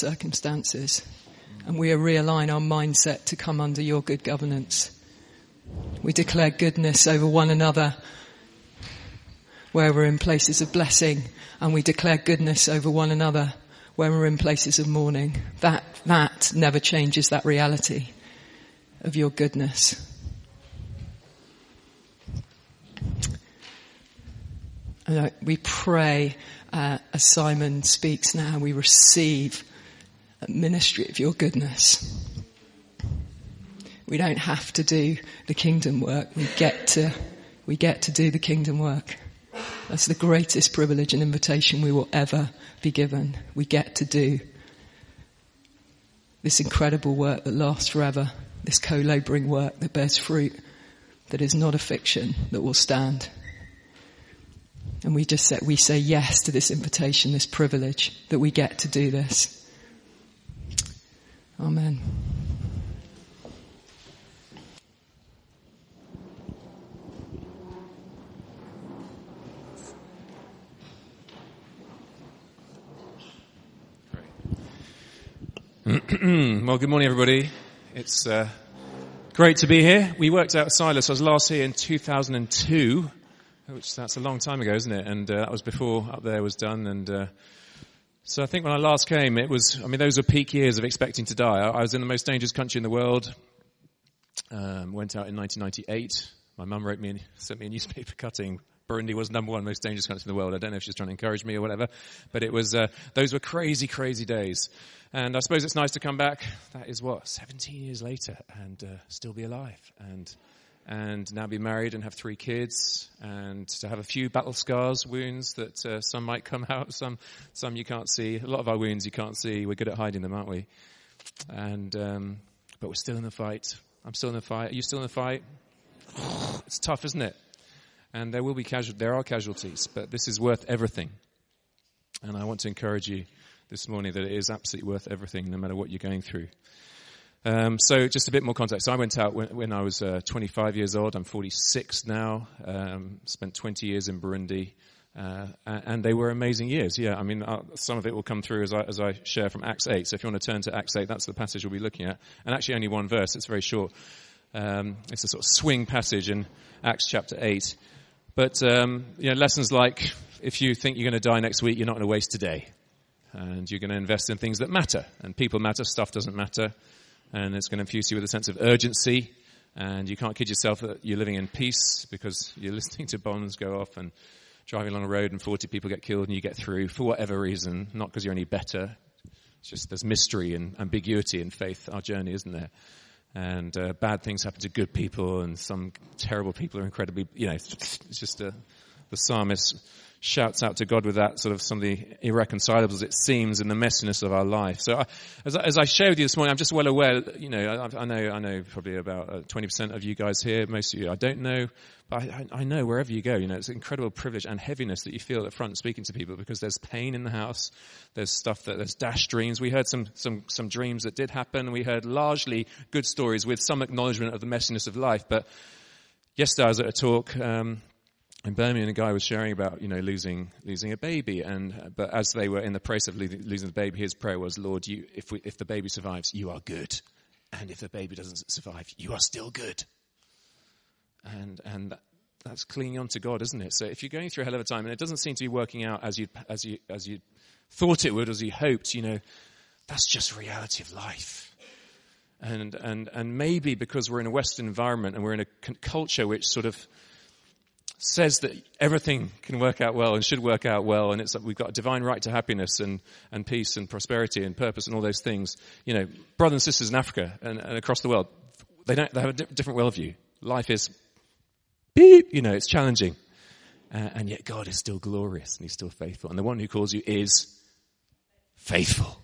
circumstances. And we are realign our mindset to come under your good governance. We declare goodness over one another where we're in places of blessing and we declare goodness over one another when we're in places of mourning. That, that never changes that reality of your goodness. And we pray uh, as Simon speaks now, we receive ministry of your goodness. We don't have to do the kingdom work. We get to, we get to do the kingdom work. That's the greatest privilege and invitation we will ever be given. We get to do this incredible work that lasts forever, this co-laboring work that bears fruit, that is not a fiction, that will stand. And we just say, we say yes to this invitation, this privilege that we get to do this. Amen. well, good morning, everybody. It's uh, great to be here. We worked out Silas. I was last here in 2002, which that's a long time ago, isn't it? And uh, that was before up there was done. And uh, so I think when I last came, it was. I mean, those were peak years of expecting to die. I, was in the most dangerous country in the world. Um, went out in 1998. My mum wrote me, and sent me a newspaper cutting Burundi was number one most dangerous country in the world. I don't know if she's trying to encourage me or whatever, but it was, uh, those were crazy, crazy days. And I suppose it's nice to come back. That is what, 17 years later and, uh, still be alive and, and now be married and have three kids and to have a few battle scars, wounds that, uh, some might come out, some, some you can't see. A lot of our wounds you can't see. We're good at hiding them, aren't we? And, um, but we're still in the fight. I'm still in the fight. Are you still in the fight? It's tough, isn't it? and there will be casual, there are casualties, but this is worth everything. And I want to encourage you this morning that it is absolutely worth everything, no matter what you're going through. Um, so just a bit more context. So I went out when, when I was uh, 25 years old. I'm 46 now. Um, spent 20 years in Burundi. Uh, and they were amazing years. Yeah, I mean, uh, some of it will come through as I, as I share from Acts 8. So if you want to turn to Acts 8, that's the passage we'll be looking at. And actually only one verse. It's very short. Um, it's a sort of swing passage in Acts chapter 8. But um, you know, lessons like if you think you're going to die next week, you're not going to waste today, and you're going to invest in things that matter. And people matter, stuff doesn't matter, and it's going to infuse you with a sense of urgency. And you can't kid yourself that you're living in peace because you're listening to bombs go off and driving along a road and 40 people get killed and you get through for whatever reason, not because you're any better. It's just there's mystery and ambiguity in faith, our journey, isn't there? and uh, bad things happen to good people, and some terrible people are incredibly, you know, it's just a, the psalmist shouts out to God with that sort of some of the irreconcilables it seems in the messiness of our life. So I, as, I, as I share with you this morning, I'm just well aware, you know, I, I know, I know probably about uh, 20% of you guys here, most of you I don't know, but I, I, know wherever you go, you know, it's an incredible privilege and heaviness that you feel at front speaking to people because there's pain in the house. There's stuff that, there's dash dreams. We heard some, some, some dreams that did happen. We heard largely good stories with some acknowledgement of the messiness of life. But yesterday I was at a talk, um, in Birmingham, a guy was sharing about, you know, losing, losing a baby. And, but as they were in the process of losing the baby, his prayer was, Lord, you, if we, if the baby survives, you are good. And if the baby doesn't survive, you are still good. And, and that's clinging on to God, isn't it? So if you're going through a hell of a time and it doesn't seem to be working out as you, as you, as you thought it would, as you hoped, you know, that's just reality of life. And, and, and maybe because we're in a Western environment and we're in a culture which sort of says that everything can work out well and should work out well, and it's that we've got a divine right to happiness and, and peace and prosperity and purpose and all those things. You know, brothers and sisters in Africa and, and across the world, they don't they have a di- different worldview. Life is beep, you know, it's challenging, uh, and yet God is still glorious and He's still faithful, and the one who calls you is faithful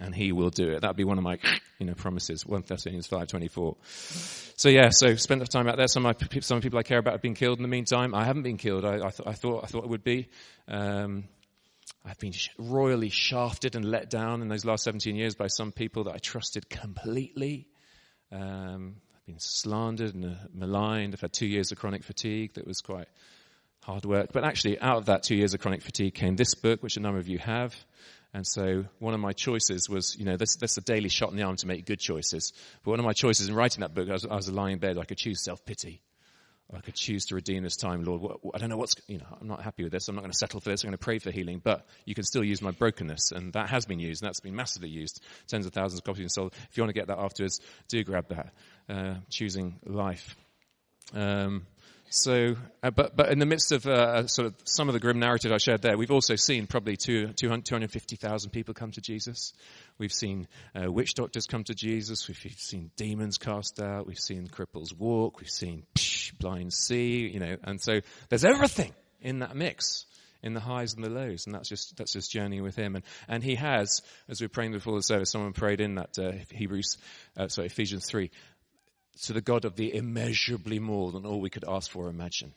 and he will do it. That'd be one of my, you know, promises. 1 Thessalonians 5.24. So yeah, so spent the time out there. Some of, my, some people I care about have been killed in the meantime. I haven't been killed. I, I, th- I thought, I thought it would be. Um, I've been royally shafted and let down in those last 17 years by some people that I trusted completely. Um, I've been slandered and uh, maligned. I've had two years of chronic fatigue that was quite hard work. But actually, out of that two years of chronic fatigue came this book, which a number of you have. And so one of my choices was, you know, that's, that's a daily shot in the arm to make good choices. But one of my choices in writing that book, I was, I was lying in bed, I could choose self-pity. I could choose to redeem this time, Lord. I don't know what's, you know, I'm not happy with this. I'm not going to settle for this. I'm going to pray for healing, but you can still use my brokenness. And that has been used and that's been massively used. Tens of thousands of copies sold. If you want to get that afterwards, do grab that. Uh, choosing life. Um, so, uh, but, but in the midst of uh, sort of some of the grim narrative I shared there, we've also seen probably two, 250,000 people come to Jesus. We've seen uh, witch doctors come to Jesus. We've seen demons cast out. We've seen cripples walk. We've seen psh, blind see, you know, and so there's everything in that mix in the highs and the lows, and that's just that's just journeying with Him. And and He has, as we were praying before the service, someone prayed in that uh, Hebrews, uh, sorry Ephesians three, to the God of the immeasurably more than all we could ask for or imagine.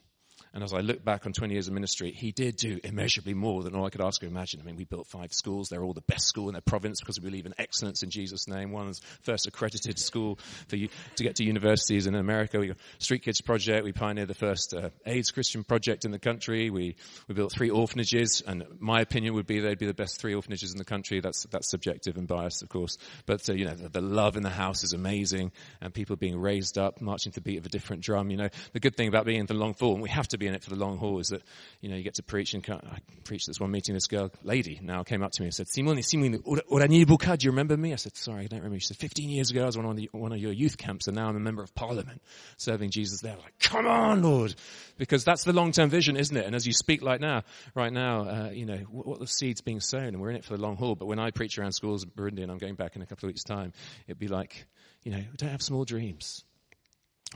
And as I look back on 20 years of ministry, he did do immeasurably more than all I could ask or imagine. I mean, we built five schools. They're all the best school in their province because we believe in excellence in Jesus' name. One's first accredited school for you to get to universities in America. We got Street Kids Project. We pioneered the first uh, AIDS Christian project in the country. We, we built three orphanages and my opinion would be they'd be the best three orphanages in the country. That's, that's subjective and biased, of course. But, uh, you know, the, the love in the house is amazing and people being raised up, marching to the beat of a different drum. You know, the good thing about being in the long form, we have to be in it for the long haul is that, you know, you get to preach and I preached this one meeting, this girl, lady now came up to me and said, Simone, Simone, Orani Buka, do you remember me? I said, sorry, I don't remember. She said, 15 years ago I was one of, the, one of your youth camps and now I'm a member of parliament serving Jesus there. Like, come on, Lord. Because that's the long-term vision, isn't it? And as you speak like now, right now, uh, you know, what, what the seed's being sown and we're in it for the long haul. But when I preach around schools in Burundi and I'm going back in a couple of weeks time, it'd be like, you know, we don't have small dreams.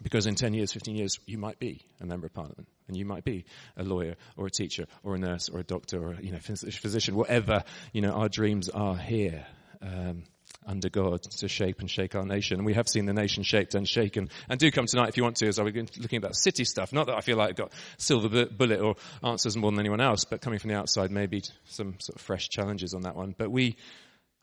Because in 10 years, 15 years, you might be a member of parliament and you might be a lawyer or a teacher or a nurse or a doctor or, you know, physician, whatever, you know, our dreams are here. Um, under God to shape and shake our nation. And we have seen the nation shaped and shaken. And do come tonight if you want to as I was looking at that city stuff. Not that I feel like I've got silver bullet or answers more than anyone else, but coming from the outside, maybe some sort of fresh challenges on that one. But we,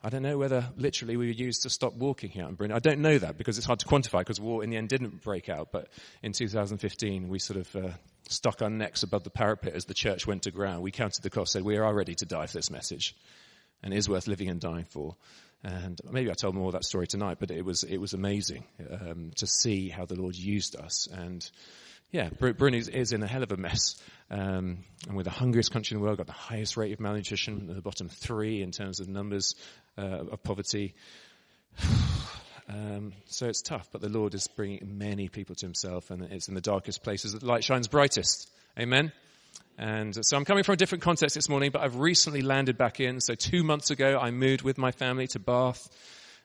I don't know whether literally we were used to stop walking here in Burundi. I don't know that because it's hard to quantify because war in the end didn't break out. But in 2015, we sort of uh, stuck our necks above the parapet as the church went to ground. We counted the cost, said we are ready to die for this message, and it is worth living and dying for. And maybe I told more of that story tonight, but it was it was amazing um, to see how the Lord used us. And yeah, Burundi is in a hell of a mess. Um, and we're the hungriest country in the world, got the highest rate of malnutrition, the bottom three in terms of numbers uh, of poverty. Um, so it's tough, but the Lord is bringing many people to Himself, and it's in the darkest places that light shines brightest. Amen. And so I'm coming from a different context this morning, but I've recently landed back in. So two months ago, I moved with my family to Bath.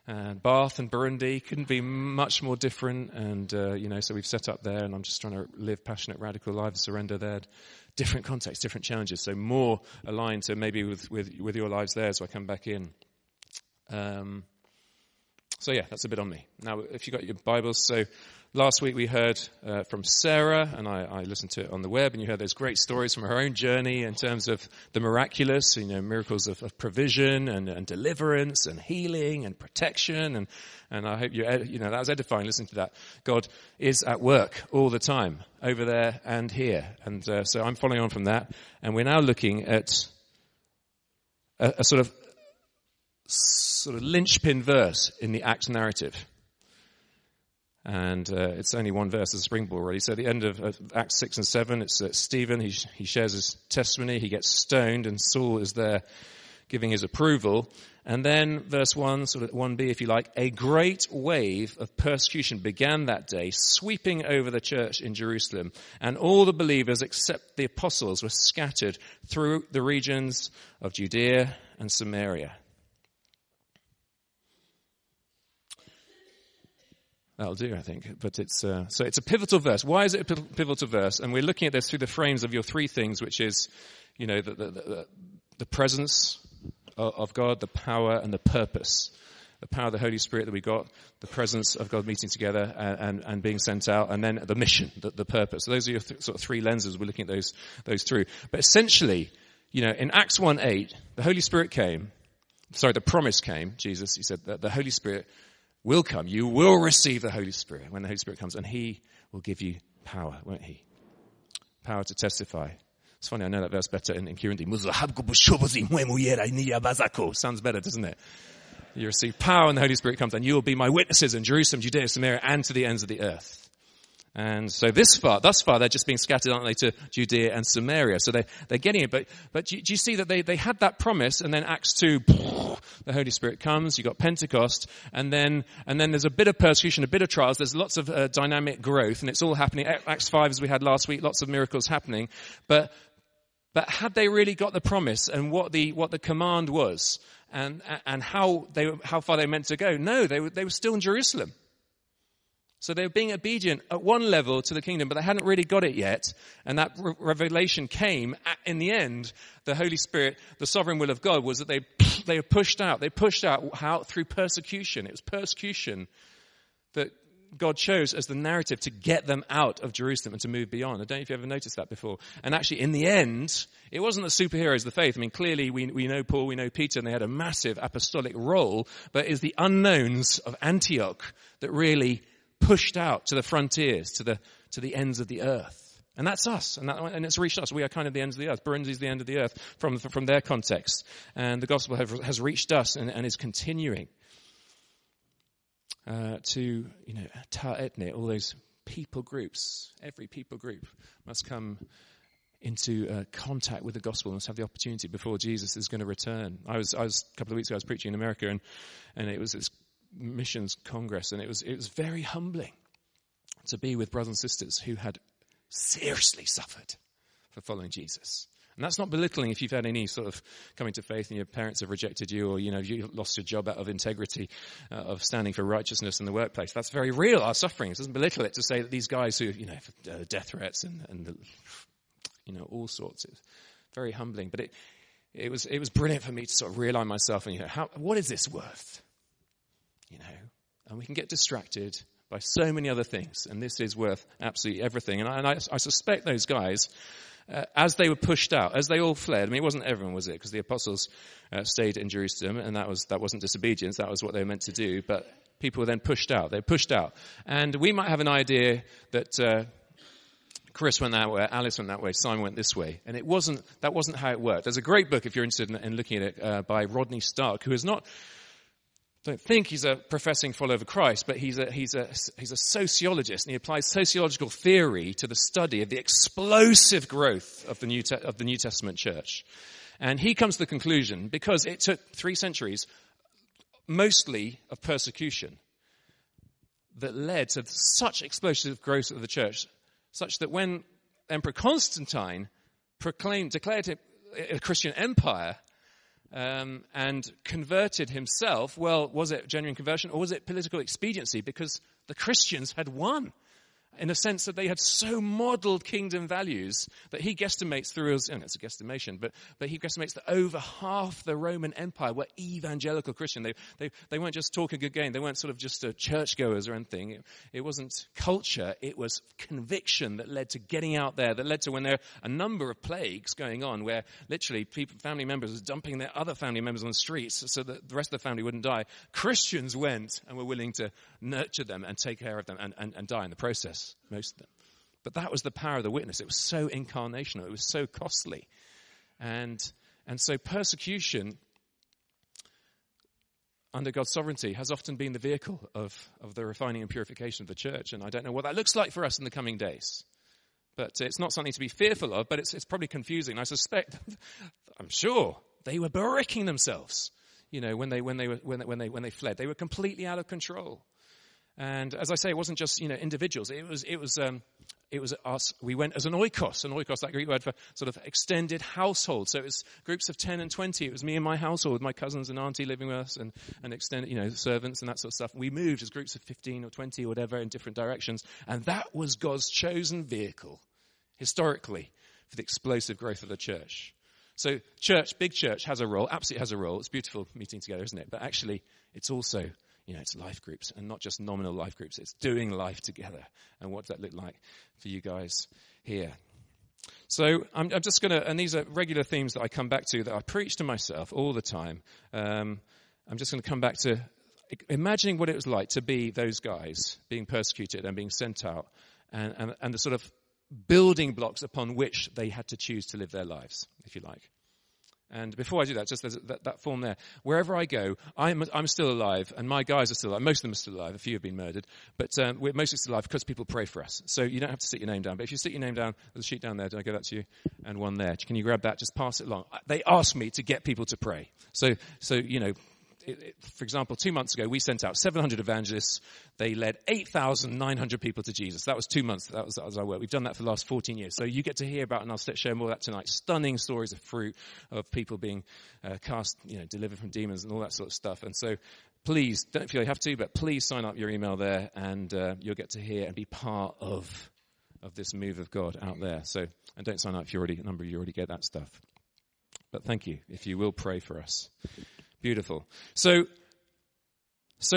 Uh, Bath and Burundi couldn't be much more different. And, uh, you know, so we've set up there and I'm just trying to live passionate, radical lives, surrender there. Different contexts, different challenges. So more aligned to maybe with, with, with your lives there. So I come back in. Um, so yeah, that's a bit on me. Now, if you've got your Bibles, so last week we heard uh, from Sarah, and I, I, listened to it on the web, and you heard those great stories from her own journey in terms of the miraculous, you know, miracles of, of provision and, and, deliverance and healing and protection, and and I hope you, you know, that was edifying. Listening to that, God is at work all the time, over there and here, and uh, so I'm following on from that, and we're now looking at a, a sort of sort of linchpin verse in the Acts narrative. And uh, it's only one verse as a springboard, really. So at the end of, of Acts 6 and 7, it's uh, Stephen, he, he shares his testimony, he gets stoned, and Saul is there giving his approval. And then verse 1, sort of 1b, if you like, a great wave of persecution began that day, sweeping over the church in Jerusalem. And all the believers except the apostles were scattered through the regions of Judea and Samaria. That'll do, I think. But it's uh, so it's a pivotal verse. Why is it a pivotal verse? And we're looking at this through the frames of your three things, which is, you know, the the, the, the presence of God, the power, and the purpose. The power of the Holy Spirit that we got, the presence of God meeting together and, and, and being sent out, and then the mission, the, the purpose. So those are your th- sort of three lenses. We're looking at those those through. But essentially, you know, in Acts one eight, the Holy Spirit came. Sorry, the promise came. Jesus, he said that the Holy Spirit will come. You will receive the Holy Spirit when the Holy Spirit comes, and He will give you power, won't He? Power to testify. It's funny, I know that verse better in, in. Sounds better, doesn't it? You receive power and the Holy Spirit comes and you will be my witnesses in Jerusalem, Judea, Samaria, and to the ends of the earth. And so this far, thus far, they're just being scattered, aren't they, to Judea and Samaria. So they, they're getting it. But, but do, you see that they, they had that promise and then Acts 2, the Holy Spirit comes, you've got Pentecost, and then, and then there's a bit of persecution, a bit of trials, there's lots of uh, dynamic growth, and it's all happening. Acts 5, as we had last week, lots of miracles happening. But, but had they really got the promise and what the, what the command was and, and how they, how far they meant to go? No, they were, they were still in Jerusalem. So they were being obedient at one level to the kingdom, but they hadn't really got it yet. And that re- revelation came at, in the end. The Holy Spirit, the sovereign will of God was that they, they were pushed out. They pushed out how, through persecution. It was persecution that God chose as the narrative to get them out of Jerusalem and to move beyond. I don't know if you ever noticed that before. And actually, in the end, it wasn't the superheroes of the faith. I mean, clearly we, we know Paul, we know Peter, and they had a massive apostolic role, but it's the unknowns of Antioch that really pushed out to the frontiers, to the, to the ends of the earth. And that's us, and, that, and it's reached us. We are kind of the ends of the earth. Burundi is the end of the earth from, from their context. And the gospel have, has reached us and, and is continuing uh, to, you know, ta ethne, all those people groups. Every people group must come into uh, contact with the gospel and must have the opportunity before Jesus is going to return. I was, I was a couple of weeks ago. I was preaching in America, and and it was this missions congress, and it was it was very humbling to be with brothers and sisters who had seriously suffered for following Jesus. And that's not belittling if you've had any sort of coming to faith and your parents have rejected you or, you know, you lost your job out of integrity, uh, of standing for righteousness in the workplace. That's very real, our suffering. It doesn't belittle it to say that these guys who, you know, uh, death threats and, and, you know, all sorts. It's very humbling. But it, it was, it was brilliant for me to sort of realign myself and, you know, how, what is this worth? You know, and we can get distracted by so many other things, and this is worth absolutely everything. And I, and I, I suspect those guys, uh, as they were pushed out, as they all fled, I mean, it wasn't everyone, was it? Because the apostles uh, stayed in Jerusalem, and that was that wasn't disobedience; that was what they were meant to do. But people were then pushed out. They pushed out, and we might have an idea that. Uh, Chris went that way, Alice went that way, Simon went this way. And it wasn't, that wasn't how it worked. There's a great book, if you're interested in, in looking at it, uh, by Rodney Stark, who is not don't think he's a professing follower of Christ, but he's a, he's a, he's a sociologist and he applies sociological theory to the study of the explosive growth of the New, Te- of the New Testament church. And he comes to the conclusion, because it took three centuries, mostly of persecution, that led to such explosive growth of the church, such that when Emperor Constantine proclaimed, declared it a Christian empire, um, and converted himself, well, was it genuine conversion or was it political expediency? Because the Christians had won in a sense that they had so modeled kingdom values that he guesstimates through his, and it's a guesstimation, but, but he guesstimates that over half the Roman Empire were evangelical Christian. They, they, they weren't just talking good game. They weren't sort of just uh, churchgoers or anything. It, it wasn't culture. It was conviction that led to getting out there, that led to when there are a number of plagues going on where literally people, family members were dumping their other family members on the streets so that the rest of the family wouldn't die. Christians went and were willing to nurture them and take care of them and, and, and die in the process most of them. But that was the power of the witness. It was so incarnational. It was so costly. And, and so persecution under God's sovereignty has often been the vehicle of, of the refining and purification of the church. And I don't know what that looks like for us in the coming days. But it's not something to be fearful of, but it's, it's probably confusing. I suspect, I'm sure, they were bricking themselves, you know, when they, when they, were, when, they, when, they, when they fled. They were completely out of control. And as I say, it wasn't just you know individuals. It was it was um, it was us. We went as an oikos, an oikos, that Greek word for sort of extended household. So it was groups of ten and twenty. It was me and my household, my cousins and auntie living with us, and and extended you know servants and that sort of stuff. We moved as groups of fifteen or twenty or whatever in different directions, and that was God's chosen vehicle historically for the explosive growth of the church. So church, big church, has a role. Absolutely has a role. It's beautiful meeting together, isn't it? But actually, it's also you know, it's life groups and not just nominal life groups. It's doing life together. And what does that look like for you guys here? So I'm, I'm just going to, and these are regular themes that I come back to that I preach to myself all the time. Um, I'm just going to come back to imagining what it was like to be those guys being persecuted and being sent out and, and, and the sort of building blocks upon which they had to choose to live their lives, if you like. And before I do that, just that, that, form there. Wherever I go, I'm, I'm still alive, and my guys are still alive. Most of them are still alive. A few have been murdered, but um, we're mostly still alive because people pray for us. So you don't have to sit your name down. But if you sit your name down, there's a sheet down there. Did I give that to you? And one there. Can you grab that? Just pass it along. They asked me to get people to pray. So, so you know, it, it, for example, two months ago, we sent out 700 evangelists. They led 8,900 people to Jesus. That was two months. That was, that was our work. We've done that for the last 14 years. So you get to hear about, and I'll share more of that tonight, stunning stories of fruit, of people being uh, cast, you know, delivered from demons and all that sort of stuff. And so please, don't feel you have to, but please sign up your email there and uh, you'll get to hear and be part of of this move of God out there. So, and don't sign up if you already, a number of you already get that stuff. But thank you. If you will pray for us. Beautiful. So, so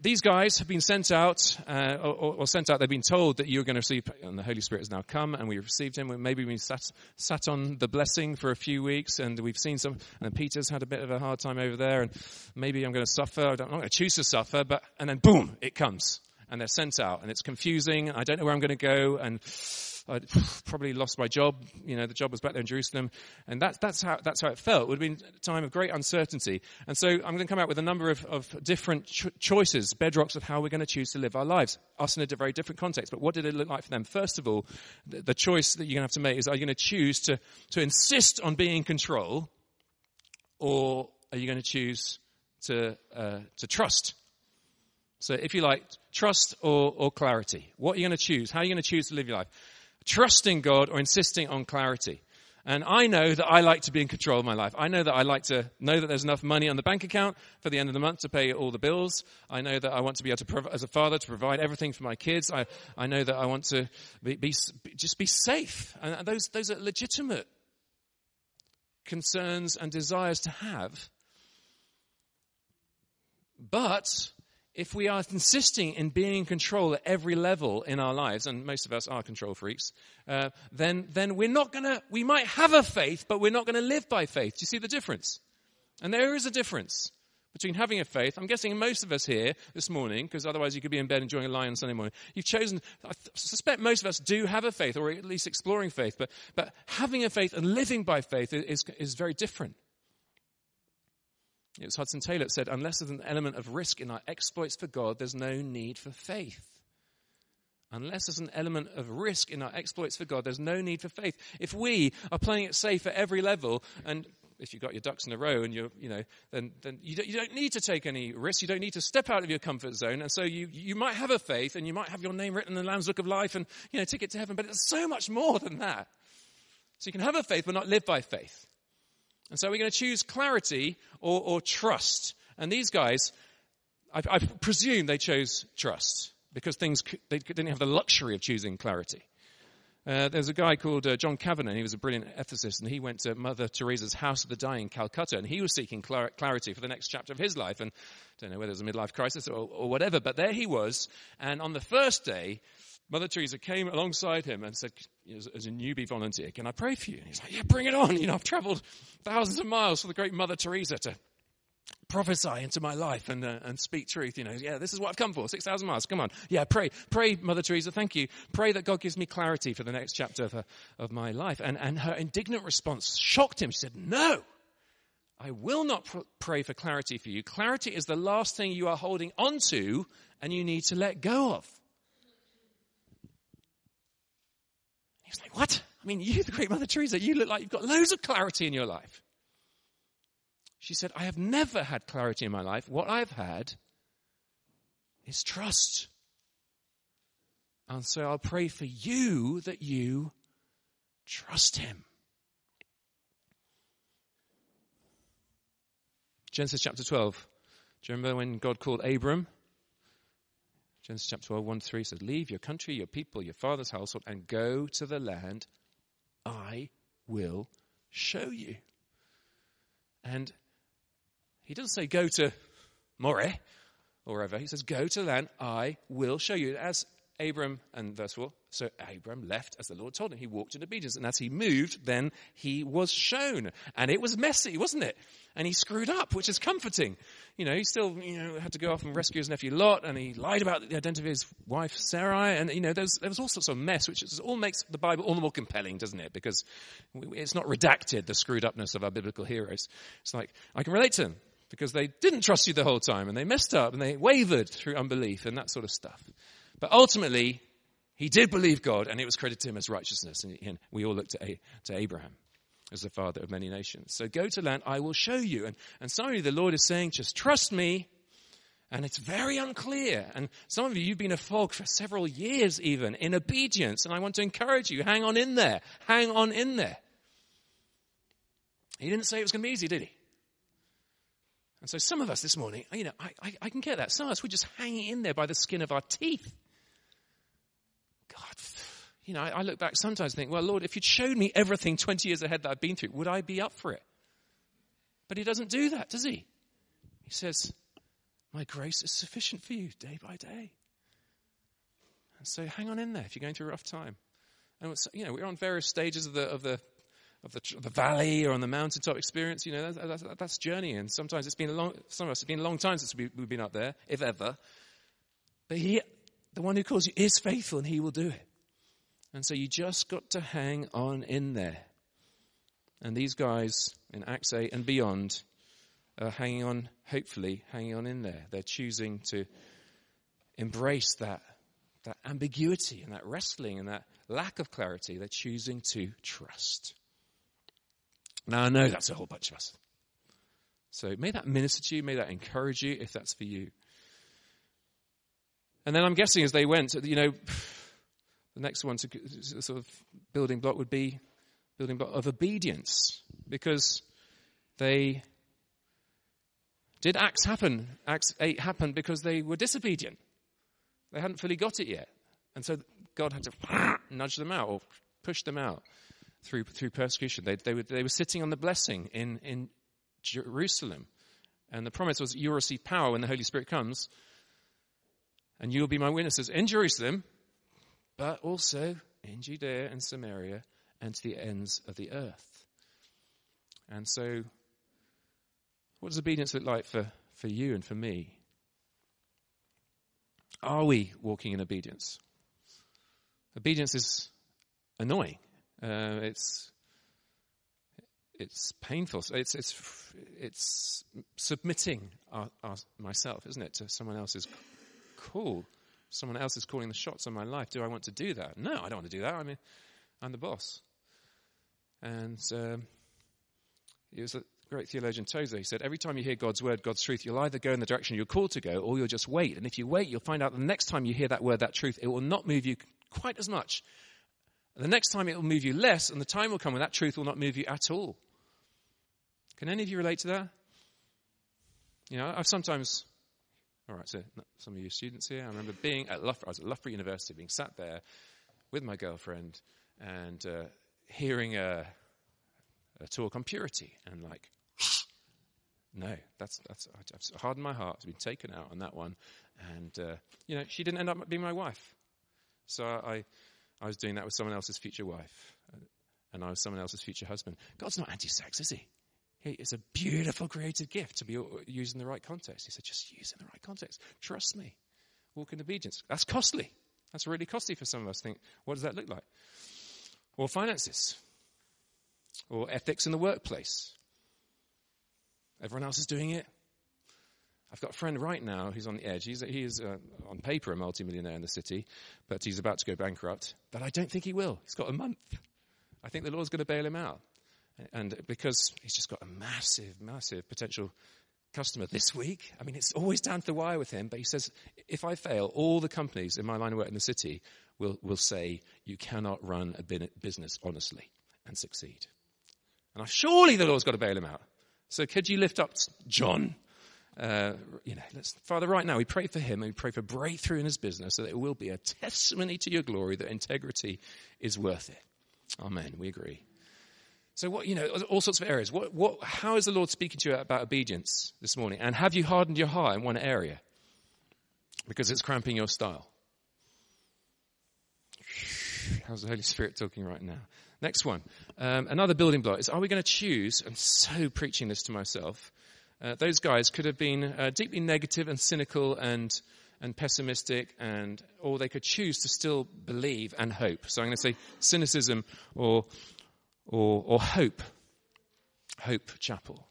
these guys have been sent out, uh, or, or, sent out. They've been told that you're going to receive, and the Holy Spirit has now come, and we received him. Maybe we sat sat on the blessing for a few weeks, and we've seen some. And Peter's had a bit of a hard time over there, and maybe I'm going to suffer. I'm not going to choose to suffer, but and then boom, it comes, and they're sent out, and it's confusing. I don't know where I'm going to go, and I'd probably lost my job. You know, the job was back there in Jerusalem. And that's, that's, how, that's how it felt. It would have been a time of great uncertainty. And so I'm going to come out with a number of, of different ch- choices, bedrocks of how we're going to choose to live our lives. Us in a very different context. But what did it look like for them? First of all, the, the choice that you're going to have to make is are you going to choose to, to insist on being in control or are you going to choose to, uh, to trust? So if you like, trust or, or clarity. What are you going to choose? How are you going to choose to live your life? Trusting God or insisting on clarity. And I know that I like to be in control of my life. I know that I like to know that there's enough money on the bank account for the end of the month to pay all the bills. I know that I want to be able to, as a father, to provide everything for my kids. I, I know that I want to be, be, just be safe. And those, those are legitimate concerns and desires to have. But if we are insisting in being in control at every level in our lives, and most of us are control freaks, uh, then, then we're not gonna, we might have a faith, but we're not gonna live by faith. Do you see the difference? And there is a difference between having a faith. I'm guessing most of us here this morning, because otherwise you could be in bed enjoying a lie on Sunday morning. You've chosen, I suspect most of us do have a faith, or at least exploring faith, but, but having a faith and living by faith is, is very different. It was Hudson Taylor that said, unless there's an element of risk in our exploits for God, there's no need for faith. Unless there's an element of risk in our exploits for God, there's no need for faith. If we are playing it safe at every level, and if you've got your ducks in a row and you're, you know, then, then you, don't, you don't need to take any risks. You don't need to step out of your comfort zone. And so you, you might have a faith and you might have your name written in the Lamb's Book of Life and, you know, ticket to heaven, but it's so much more than that. So you can have a faith but not live by faith. And so we're going to choose clarity or, or trust. And these guys, I, I, presume they chose trust because things they didn't have the luxury of choosing clarity. Uh, there's a guy called uh, John Kavanaugh, he was a brilliant ethicist, and he went to Mother Teresa's House of the Dying in Calcutta, and he was seeking clar- clarity for the next chapter of his life. And I don't know whether it was a midlife crisis or, or whatever, but there he was. And on the first day, Mother Teresa came alongside him and said, as, a newbie volunteer, can I pray for you? And he's like, yeah, bring it on. You know, I've traveled thousands of miles for the great Mother Teresa to prophesy into my life and, uh, and speak truth. You know, yeah, this is what I've come for. 6,000 miles. Come on. Yeah, pray. Pray, Mother Teresa. Thank you. Pray that God gives me clarity for the next chapter of, uh, of my life. And, and her indignant response shocked him. She said, no. I will not pr- pray for clarity for you. Clarity is the last thing you are holding onto and you need to let go of. He's like, what? I mean, you, the great Mother Teresa, you look like you've got loads of clarity in your life. She said, I have never had clarity in my life. What I've had is trust. And so I'll pray for you that you trust him. Genesis chapter 12. Do you remember when God called Abram? Genesis chapter 12, 1 3 says, Leave your country, your people, your father's household, and go to the land I will show you. And he doesn't say go to Moray or wherever. He says, Go to the land I will show you. As Abram, and verse 4, so Abram left as the Lord told him. He walked in obedience. And as he moved, then he was shown. And it was messy, wasn't it? And he screwed up, which is comforting. You know, he still, you know, had to go off and rescue his nephew Lot, and he lied about the identity of his wife Sarai, and, you know, there was, there was all sorts of mess, which is, all makes the Bible all the more compelling, doesn't it? Because it's not redacted, the screwed upness of our biblical heroes. It's like, I can relate to them because they didn't trust you the whole time and they messed up and they wavered through unbelief and that sort of stuff. But ultimately, he did believe God and it was credited to him as righteousness. And we all looked to, to Abraham as the father of many nations. So go to land, I will show you. And, and some of you, the Lord is saying, just trust me. And it's very unclear. And some of you, you've been a fog for several years even in obedience. And I want to encourage you, hang on in there. Hang on in there. He didn't say it was going to be easy, did he? And so some of us this morning, you know, I, I, I can get that. Some of us, we're just hanging in there by the skin of our teeth. God, you know, I, look back sometimes and think, well, Lord, if you'd showed me everything 20 years ahead that I've been through, would I be up for it? But he doesn't do that, does he? He says, my grace is sufficient for you day by day. And so hang on in there if you're going through a rough time. And you know, we're on various stages of the, of the, of the, the valley or on the mountaintop experience. You know, that's, that's, that's journeying. And sometimes it's been a long, some of us, it's been a long time since we, we've been up there, if ever. But he, the one who calls you is faithful and he will do it. And so you just got to hang on in there. And these guys in Acts 8 and beyond are hanging on, hopefully, hanging on in there. They're choosing to embrace that, that ambiguity and that wrestling and that lack of clarity. They're choosing to trust. Now, I know that's a whole bunch of us. So may that minister to you, may that encourage you if that's for you. And then I'm guessing as they went, you know, the next one to sort of building block would be building block of obedience because they did Acts happen, Acts 8 happened because they were disobedient. They hadn't fully got it yet. And so God had to nudge them out or push them out through, through persecution. They, they, were, they were sitting on the blessing in, in Jerusalem. And the promise was you will receive power when the Holy Spirit comes. And you will be my witnesses in Jerusalem, but also in Judea and Samaria and to the ends of the earth. And so, what does obedience look like for, for you and for me? Are we walking in obedience? Obedience is annoying. Uh, it's it's painful. It's it's it's submitting our, our, myself, isn't it, to someone else's call. Someone else is calling the shots on my life. Do I want to do that? No, I don't want to do that. I mean, I'm the boss. And um, it was a great theologian Tozer. He said, every time you hear God's word, God's truth, you'll either go in the direction you're called to go, or you'll just wait. And if you wait, you'll find out the next time you hear that word, that truth, it will not move you quite as much and the next time it will move you less, and the time will come when that truth will not move you at all. Can any of you relate to that? You know, I've sometimes, all right, so some of you students here, I remember being at Loughborough, I was at Loughborough University, being sat there with my girlfriend and uh, hearing a, a talk on purity, and like, no, that's that's I've hardened my heart. It's been taken out on that one, and uh, you know, she didn't end up being my wife. So I I was doing that with someone else's future wife, and I was someone else's future husband. God's not anti sex, is he? It's a beautiful creative gift to be used in the right context. He said, just use it in the right context. Trust me. Walk in obedience. That's costly. That's really costly for some of us. Think, what does that look like? Or finances. Or ethics in the workplace. Everyone else is doing it. I've got a friend right now who's on the edge. He's, he is, uh, on paper, a multimillionaire in the city, but he's about to go bankrupt. But I don't think he will. He's got a month. I think the Lord's going to bail him out. And because he's just got a massive, massive potential customer this week. I mean, it's always down to the wire with him, but he says, if I fail, all the companies in my line of work in the city will, will say, you cannot run a business honestly and succeed. And I, surely the Lord's got to bail him out. So could you lift up John uh, you know, Father, right now we pray for him and we pray for breakthrough in his business so that it will be a testimony to your glory that integrity is worth it. Amen. We agree. So what, you know, all sorts of areas. What, what, how is the Lord speaking to you about obedience this morning? And have you hardened your heart in one area? Because it's cramping your style. How's the Holy Spirit talking right now? Next one. Um, another building block is are we going to choose, I'm so preaching this to myself, uh, those guys could have been uh, deeply negative and cynical and, and pessimistic, and or they could choose to still believe and hope. So I'm going to say cynicism or, or, or hope. Hope Chapel.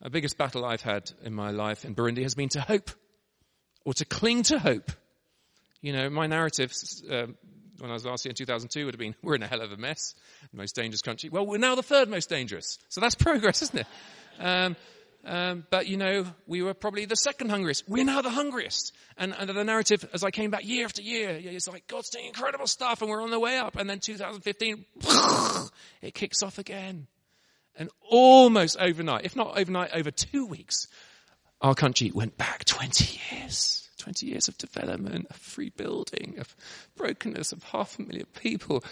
The biggest battle I've had in my life in Burundi has been to hope or to cling to hope. You know, my narrative uh, when I was last here in 2002 would have been, we're in a hell of a mess, the most dangerous country. Well, we're now the third most dangerous. So that's progress, isn't it? Um, um, but you know, we were probably the second hungriest. We're now the hungriest. And, the narrative, as I came back year after year, it's like God's doing incredible stuff, and we're on the way up. And then 2015, it kicks off again. And almost overnight, if not overnight, over two weeks, our country went back 20 years. 20 years of development, of rebuilding, of brokenness, of half a million people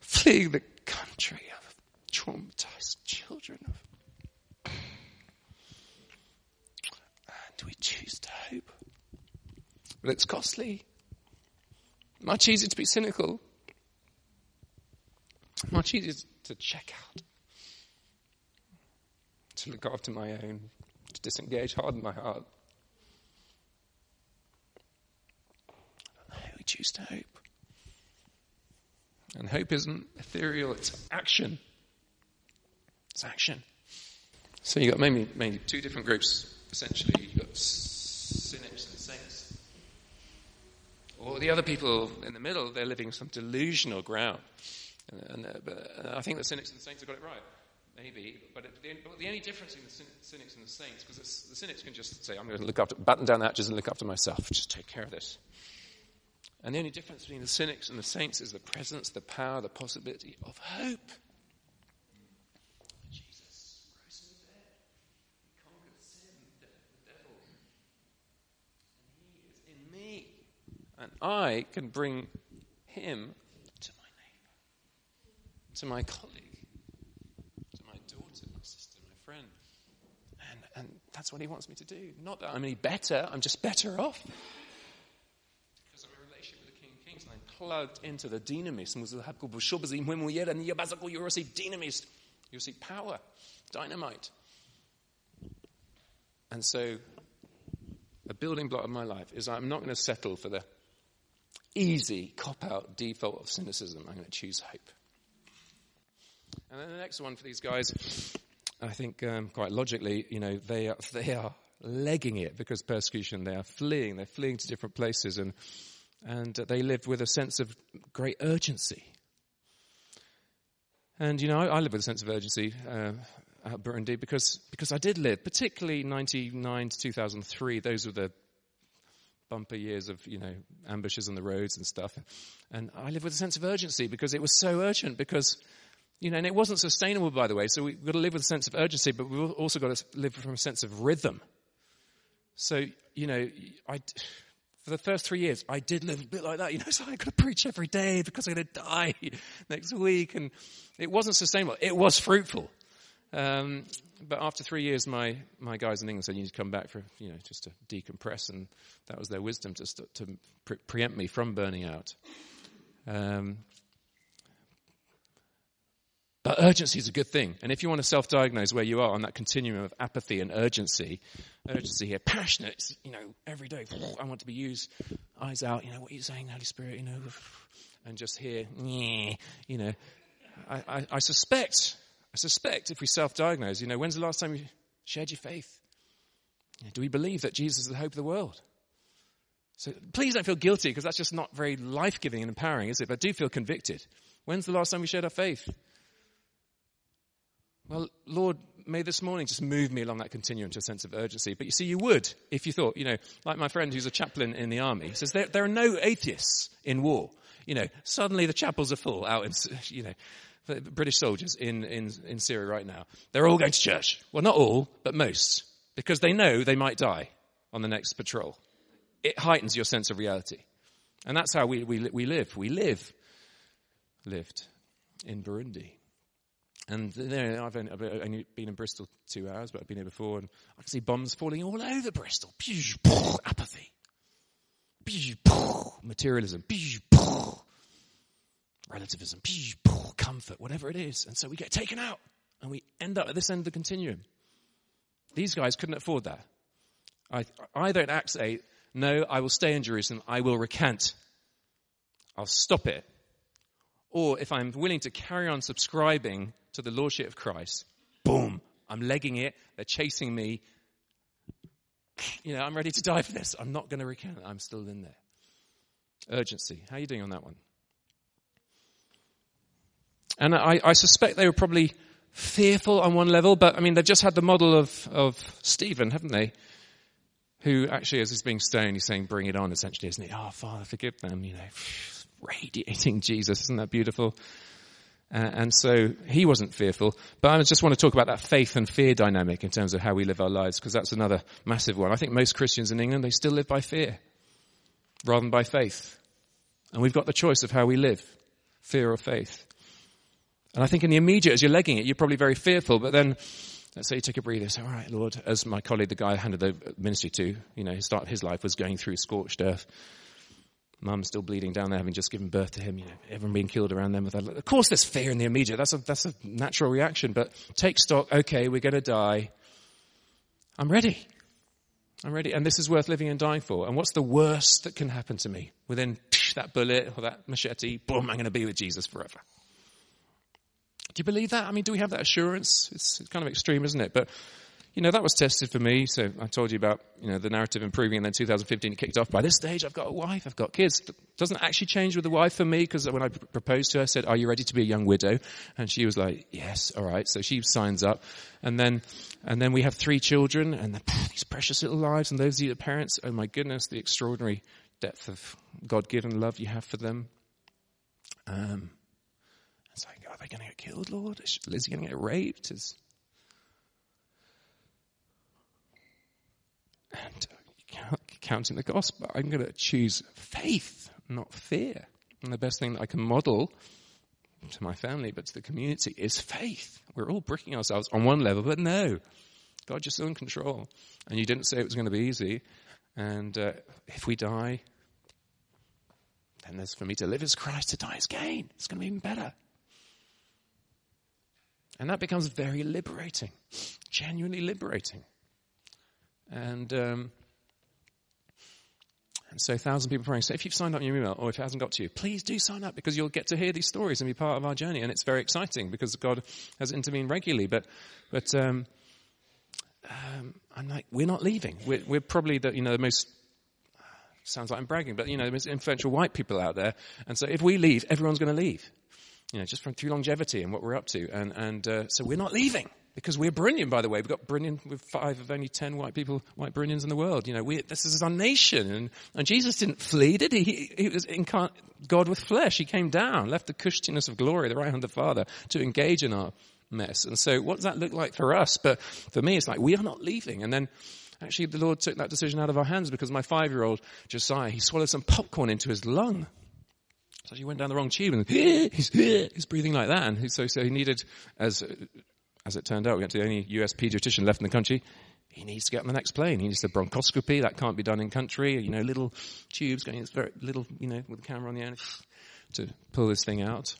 fleeing the country, of traumatized children, of and we choose to hope. But it's costly. Much easier to be cynical. Much easier to check out. To look after my own. To disengage, harden my heart. We choose to hope. And hope isn't ethereal, it's action. It's action. So you've got mainly, mainly two different groups essentially you've got cynics and saints. Or the other people in the middle, they're living some delusional ground. And, and uh, but, I think the cynics and the saints have got it right. Maybe, but, it, the, but the only difference in the cynics and the saints, because the cynics can just say, I'm going to look after, button down the hatches and look after myself, just take care of this. And the only difference between the cynics and the saints is the presence, the power, the possibility of hope. And I can bring him to my neighbor, to my colleague, to my daughter, my sister, my friend. And, and that's what he wants me to do. Not that I'm any better, I'm just better off. Because I'm in a relationship with the King of Kings and I'm plugged into the dynamis. You'll receive. You'll see power, dynamite. And so, a building block of my life is I'm not going to settle for the easy cop out default of cynicism. I'm going to choose hope. And then the next one for these guys, I think um, quite logically, you know, they are, they are legging it because persecution. They are fleeing. They're fleeing to different places, and and they live with a sense of great urgency. And you know, I, I live with a sense of urgency uh, at Burundi because because I did live, particularly 99 to 2003. Those were the bumper years of, you know, ambushes on the roads and stuff. And I lived with a sense of urgency because it was so urgent because, you know, and it wasn't sustainable, by the way. So we've got to live with a sense of urgency, but we've also got to live from a sense of rhythm. So, you know, I, for the first three years, I did live a bit like that. You know, so I got to preach every day because I'm going to die next week. And it wasn't sustainable. It was fruitful. Um, but after three years, my, my guys in England said, you need to come back for, you know, just to decompress. And that was their wisdom to, to pre- preempt me from burning out. Um, but urgency is a good thing. And if you want to self-diagnose where you are on that continuum of apathy and urgency, urgency here, passionate, you know, every day, I want to be used, eyes out, you know, what are you saying, Holy Spirit, you know, and just here, you know, I, I, I suspect I suspect if we self-diagnose, you know, when's the last time you shared your faith? Do we believe that Jesus is the hope of the world? So please don't feel guilty because that's just not very life-giving and empowering, is it? But do feel convicted. When's the last time we shared our faith? Well, Lord, may this morning just move me along that continuum to a sense of urgency. But you see, you would if you thought, you know, like my friend who's a chaplain in the army says, there, there are no atheists in war. You know, suddenly the chapels are full out in, you know, Uh, British soldiers in, in, in Syria right now. They're all going to church. Well, not all, but most. Because they know they might die on the next patrol. It heightens your sense of reality. And that's how we, we, we live. We live, lived in Burundi. And I've only, I've only, been in Bristol two hours, but I've been here before, and I can see bombs falling all over Bristol. Apathy. Materialism. Relativism, comfort, whatever it is. And so we get taken out and we end up at this end of the continuum. These guys couldn't afford that. Either in Acts 8, no, I will stay in Jerusalem, I will recant. I'll stop it. Or if I'm willing to carry on subscribing to the Lordship of Christ, boom, I'm legging it, they're chasing me. You know, I'm ready to die for this. I'm not going to recant. I'm still in there. Urgency. How are you doing on that one? And I, I suspect they were probably fearful on one level, but I mean, they've just had the model of, of Stephen, haven't they? Who actually, as he's being stoned, he's saying, bring it on, essentially, isn't he? Oh, Father, forgive them, you know, radiating Jesus. Isn't that beautiful? Uh, and so he wasn't fearful. But I just want to talk about that faith and fear dynamic in terms of how we live our lives, because that's another massive one. I think most Christians in England, they still live by fear rather than by faith. And we've got the choice of how we live, fear or faith. And I think in the immediate, as you're legging it, you're probably very fearful. But then, let's say you take a breather, say, all right, Lord, as my colleague, the guy I handed the ministry to, you know, his start his life was going through scorched earth. Mum's still bleeding down there, having just given birth to him. You know, everyone being killed around them. Of course, there's fear in the immediate. That's a that's a natural reaction. But take stock. Okay, we're going to die. I'm ready. I'm ready, and this is worth living and dying for. And what's the worst that can happen to me? Within that bullet or that machete, boom, I'm going to be with Jesus forever. Do you believe that? I mean, do we have that assurance? It's kind of extreme, isn't it? But, you know, that was tested for me. So I told you about, you know, the narrative improving and then 2015 it kicked off. By this stage, I've got a wife, I've got kids. It doesn't actually change with the wife for me because when I proposed to her, I said, are you ready to be a young widow? And she was like, yes, all right. So she signs up. And then, and then we have three children and these precious little lives and those of you parents, oh my goodness, the extraordinary depth of God-given love you have for them. Um, like, going to get killed, Lord? Is Lizzie going to get raped? Is... And uh, counting the gospel, I'm going to choose faith, not fear. And the best thing that I can model to my family, but to the community, is faith. We're all bricking ourselves on one level, but no, God, you're still in control. And you didn't say it was going to be easy. And uh, if we die, then there's for me to live as Christ, to die as gain. It's going to be even better. And that becomes very liberating, genuinely liberating. And, um, and so thousand people praying. So if you've signed up your email or if it hasn't got to you, please do sign up because you'll get to hear these stories and be part of our journey. And it's very exciting because God has intervened regularly. But, but, um, um, I'm like, we're not leaving. We're, we're probably the, you know, the most, sounds like I'm bragging, but you know, the most influential white people out there. And so if we leave, everyone's going to leave you know, just from through longevity and what we're up to. And, and uh, so we're not leaving because we're Burundian, by the way. We've got Burundian with five of only ten white people, white Burundians in the world. You know, we, this is our nation. And, and Jesus didn't flee, did he? He, he was incarnate, God with flesh. He came down, left the cushiness of glory, the right hand of the Father, to engage in our mess. And so what does that look like for us? But for me, it's like, we are not leaving. And then, actually, the Lord took that decision out of our hands because my five-year-old, Josiah, he swallowed some popcorn into his lung. So he went down the wrong tube and he's, he's breathing like that. And so, so he needed, as, as it turned out, we went to the only US pediatrician left in the country. He needs to get on the next plane. He needs a bronchoscopy. That can't be done in country. You know, little tubes going, it's very little, you know, with the camera on the end to pull this thing out.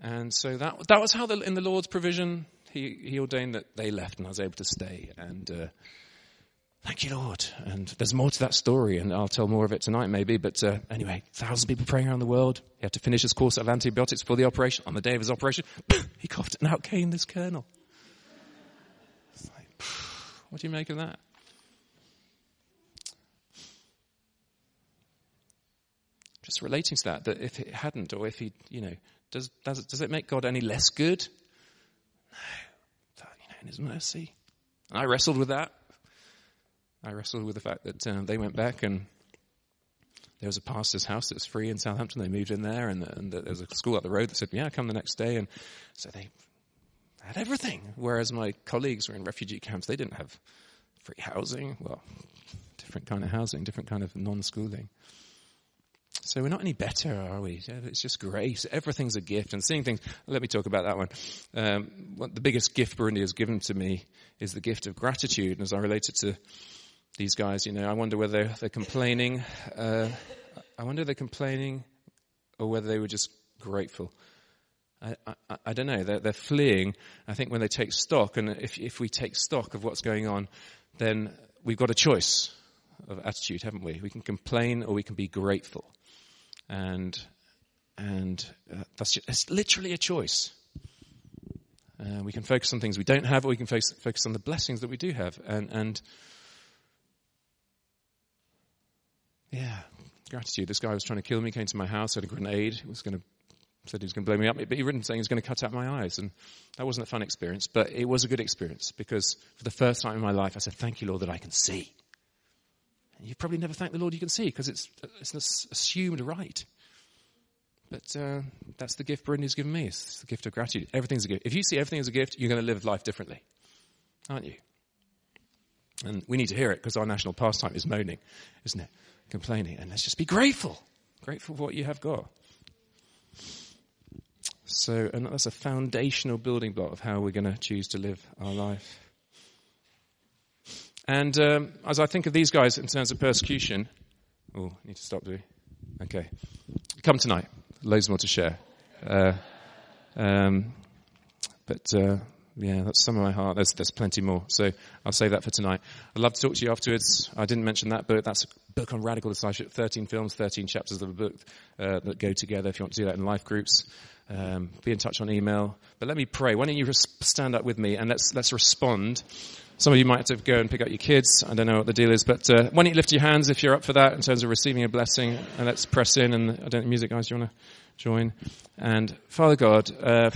And so that, that was how the, in the Lord's provision, he, he ordained that they left and I was able to stay. And, uh, Thank you, Lord. And there's more to that story, and I'll tell more of it tonight, maybe. But uh, anyway, thousands of people praying around the world. He had to finish his course of antibiotics for the operation. On the day of his operation, he coughed, and out came this kernel. Like, what do you make of that? Just relating to that, that if it hadn't, or if he, you know, does does it, does it make God any less good? No, that, you know, in His mercy. And I wrestled with that. I wrestled with the fact that uh, they went back and there was a pastor's house that was free in Southampton. They moved in there, and, and the, there was a school up the road that said, "Yeah, come the next day." And so they had everything. Whereas my colleagues were in refugee camps; they didn't have free housing. Well, different kind of housing, different kind of non-schooling. So we're not any better, are we? It's just grace. Everything's a gift. And seeing things, let me talk about that one. Um, the biggest gift Burundi has given to me is the gift of gratitude. And as I relate it to these guys, you know, I wonder whether they're complaining. Uh, I wonder they're complaining or whether they were just grateful. I, I, I, don't know. They're, they're fleeing. I think when they take stock, and if, if we take stock of what's going on, then we've got a choice of attitude, haven't we? We can complain or we can be grateful. And, and uh, that's just, it's literally a choice. Uh, we can focus on things we don't have, or we can focus, focus on the blessings that we do have. And, and yeah, gratitude. This guy was trying to kill me, came to my house, had a grenade, he was going to said he was going to blow me up, but he written saying he was going to cut out my eyes, and that wasn't a fun experience, but it was a good experience because for the first time in my life, I said, "Thank you, Lord, that I can see." And you probably never thank the Lord you can see because it's it's an assumed right. But uh, that's the gift Burundi's given me. It's the gift of gratitude. Everything's a gift. If you see everything as a gift, you're going to live life differently, aren't you? And we need to hear it because our national pastime is moaning, isn't it? Complaining. And let's just be grateful. Grateful for what you have got. So, and that's a foundational building block of how we're going to choose to live our life. And um, as I think of these guys in terms of persecution, oh, I need to stop, do we? Okay. Come tonight. Loads more to share. Uh, um, but uh, yeah, that's some of my heart. There's, there's plenty more. So I'll save that for tonight. I'd love to talk to you afterwards. I didn't mention that book. That's a book on radical discipleship. 13 films, 13 chapters of a book uh, that go together if you want to do that in life groups. Um, be in touch on email. But let me pray. Why don't you stand up with me and let's, let's respond. Some of you might have to go and pick up your kids. I don't know what the deal is, but uh, why don't you lift your hands if you're up for that in terms of receiving a blessing, and let's press in. And I don't know, music guys, do you want to join? And Father God, uh,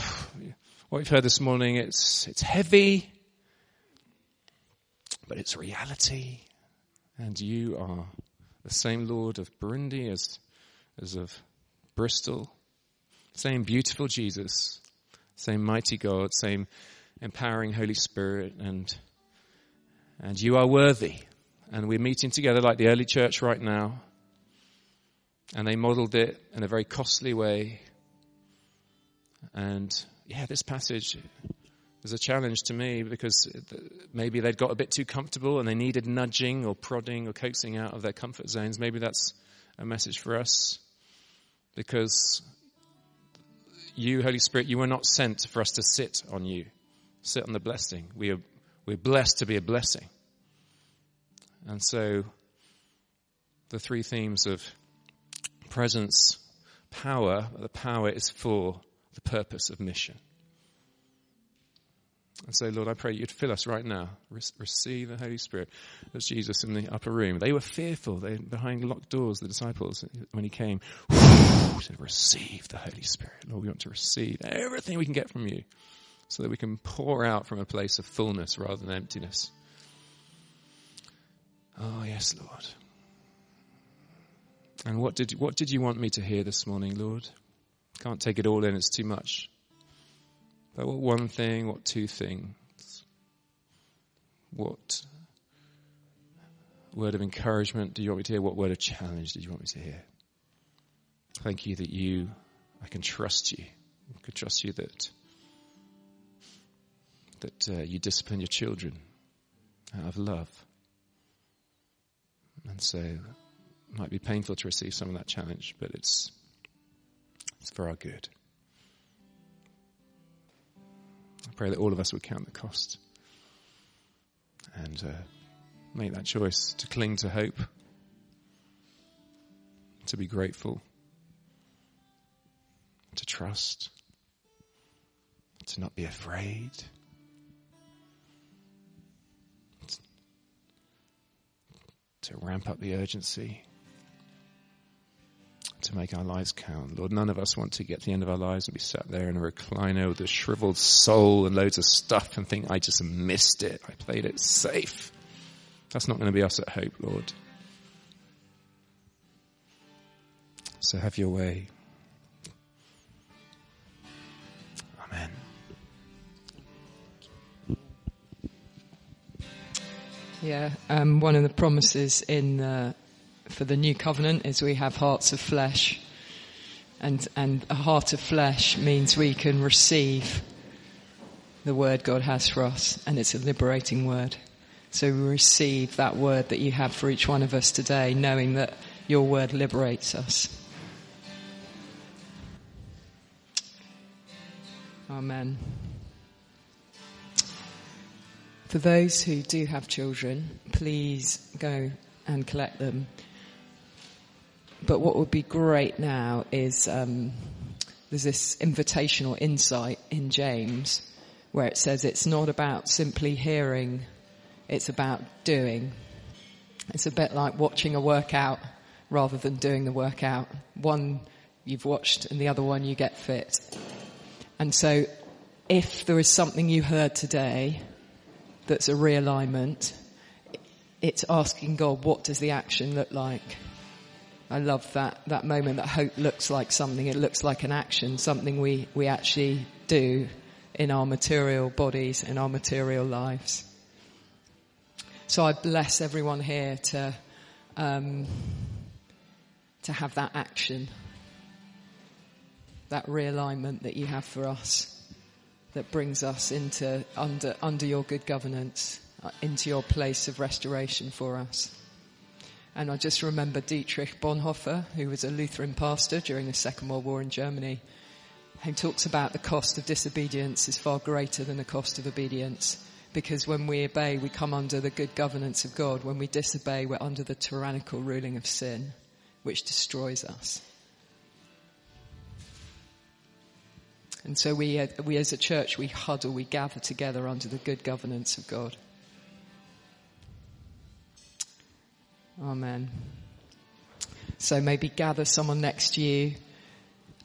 what we've heard this morning, it's, it's heavy, but it's reality. And you are the same Lord of Burundi as, as of Bristol. Same beautiful Jesus. Same mighty God. Same empowering Holy Spirit. And, and you are worthy. And we're meeting together like the early church right now. And they modeled it in a very costly way. And yeah, this passage is a challenge to me because maybe they'd got a bit too comfortable and they needed nudging or prodding or coaxing out of their comfort zones. Maybe that's a message for us because you, Holy Spirit, you were not sent for us to sit on you, sit on the blessing. We are, we're blessed to be a blessing. And so the three themes of presence, power, the power is for the purpose of mission. And so, Lord, I pray you'd fill us right now. Re- receive the Holy Spirit. As Jesus in the upper room. They were fearful. They behind locked doors, the disciples, when he came, said, receive the Holy Spirit. Lord, we want to receive everything we can get from you so that we can pour out from a place of fullness rather than emptiness. Oh, yes, Lord. And what did, what did you want me to hear this morning, Lord? Can't take it all in, it's too much. But what one thing, what two things? What word of encouragement do you want me to hear? What word of challenge did you want me to hear? Thank you that you, I can trust you. I can trust you that, that uh, you discipline your children out of love. And so it might be painful to receive some of that challenge, but it's it's for our good. I pray that all of us would count the cost and uh, make that choice to cling to hope, to be grateful, to trust, to not be afraid. To ramp up the urgency to make our lives count. Lord, none of us want to get to the end of our lives and be sat there in a recliner with a shriveled soul and loads of stuff and think, I just missed it. I played it safe. That's not going to be us at Hope, Lord. So have your way. Amen. Yeah, um, one of the promises in uh, for the new covenant is we have hearts of flesh. And, and a heart of flesh means we can receive the word God has for us, and it's a liberating word. So we receive that word that you have for each one of us today, knowing that your word liberates us. Amen. For those who do have children, please go and collect them. But what would be great now is um, there's this invitational insight in James where it says it's not about simply hearing, it's about doing. It's a bit like watching a workout rather than doing the workout. One you've watched and the other one you get fit. And so if there is something you heard today that's a realignment, it's asking God, what does the action look like? I love that, that moment that hope looks like something. It looks like an action, something we, we actually do in our material bodies, in our material lives. So I bless everyone here to, um, to have that action, that realignment that you have for us that brings us into under under your good governance, uh, into your place of restoration for us. And I just remember Dietrich Bonhoeffer, who was a Lutheran pastor during the Second World War in Germany, who talks about the cost of disobedience is far greater than the cost of obedience. Because when we obey, we come under the good governance of God. When we disobey, we're under the tyrannical ruling of sin, which destroys us. And so we, uh, we as a church, we huddle, we gather together under the good governance of God. Amen. So maybe gather someone next to you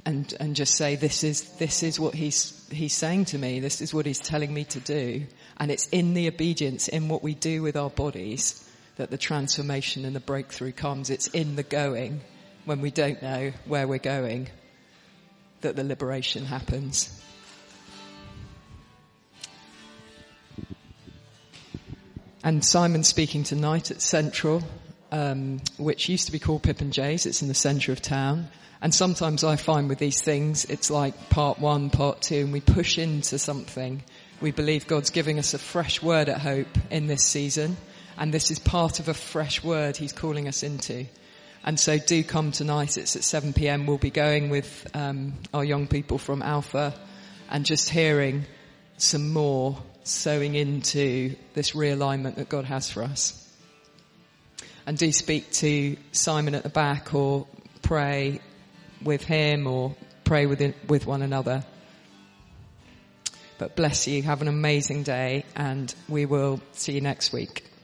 and, and just say, this is, this is what he's, he's saying to me. This is what he's telling me to do. And it's in the obedience, in what we do with our bodies that the transformation and the breakthrough comes. It's in the going when we don't know where we're going that the liberation happens. And Simon speaking tonight at Central, um, which used to be called Pip and Jay's. It's in the centre of town. And sometimes I find with these things, it's like part one, part two, and we push into something. We believe God's giving us a fresh word at hope in this season. And this is part of a fresh word He's calling us into. And so do come tonight. It's at 7 p.m. We'll be going with um, our young people from Alpha and just hearing some more sowing into this realignment that God has for us. And do speak to Simon at the back or pray with him or pray with, with one another. But bless you. Have an amazing day and we will see you next week.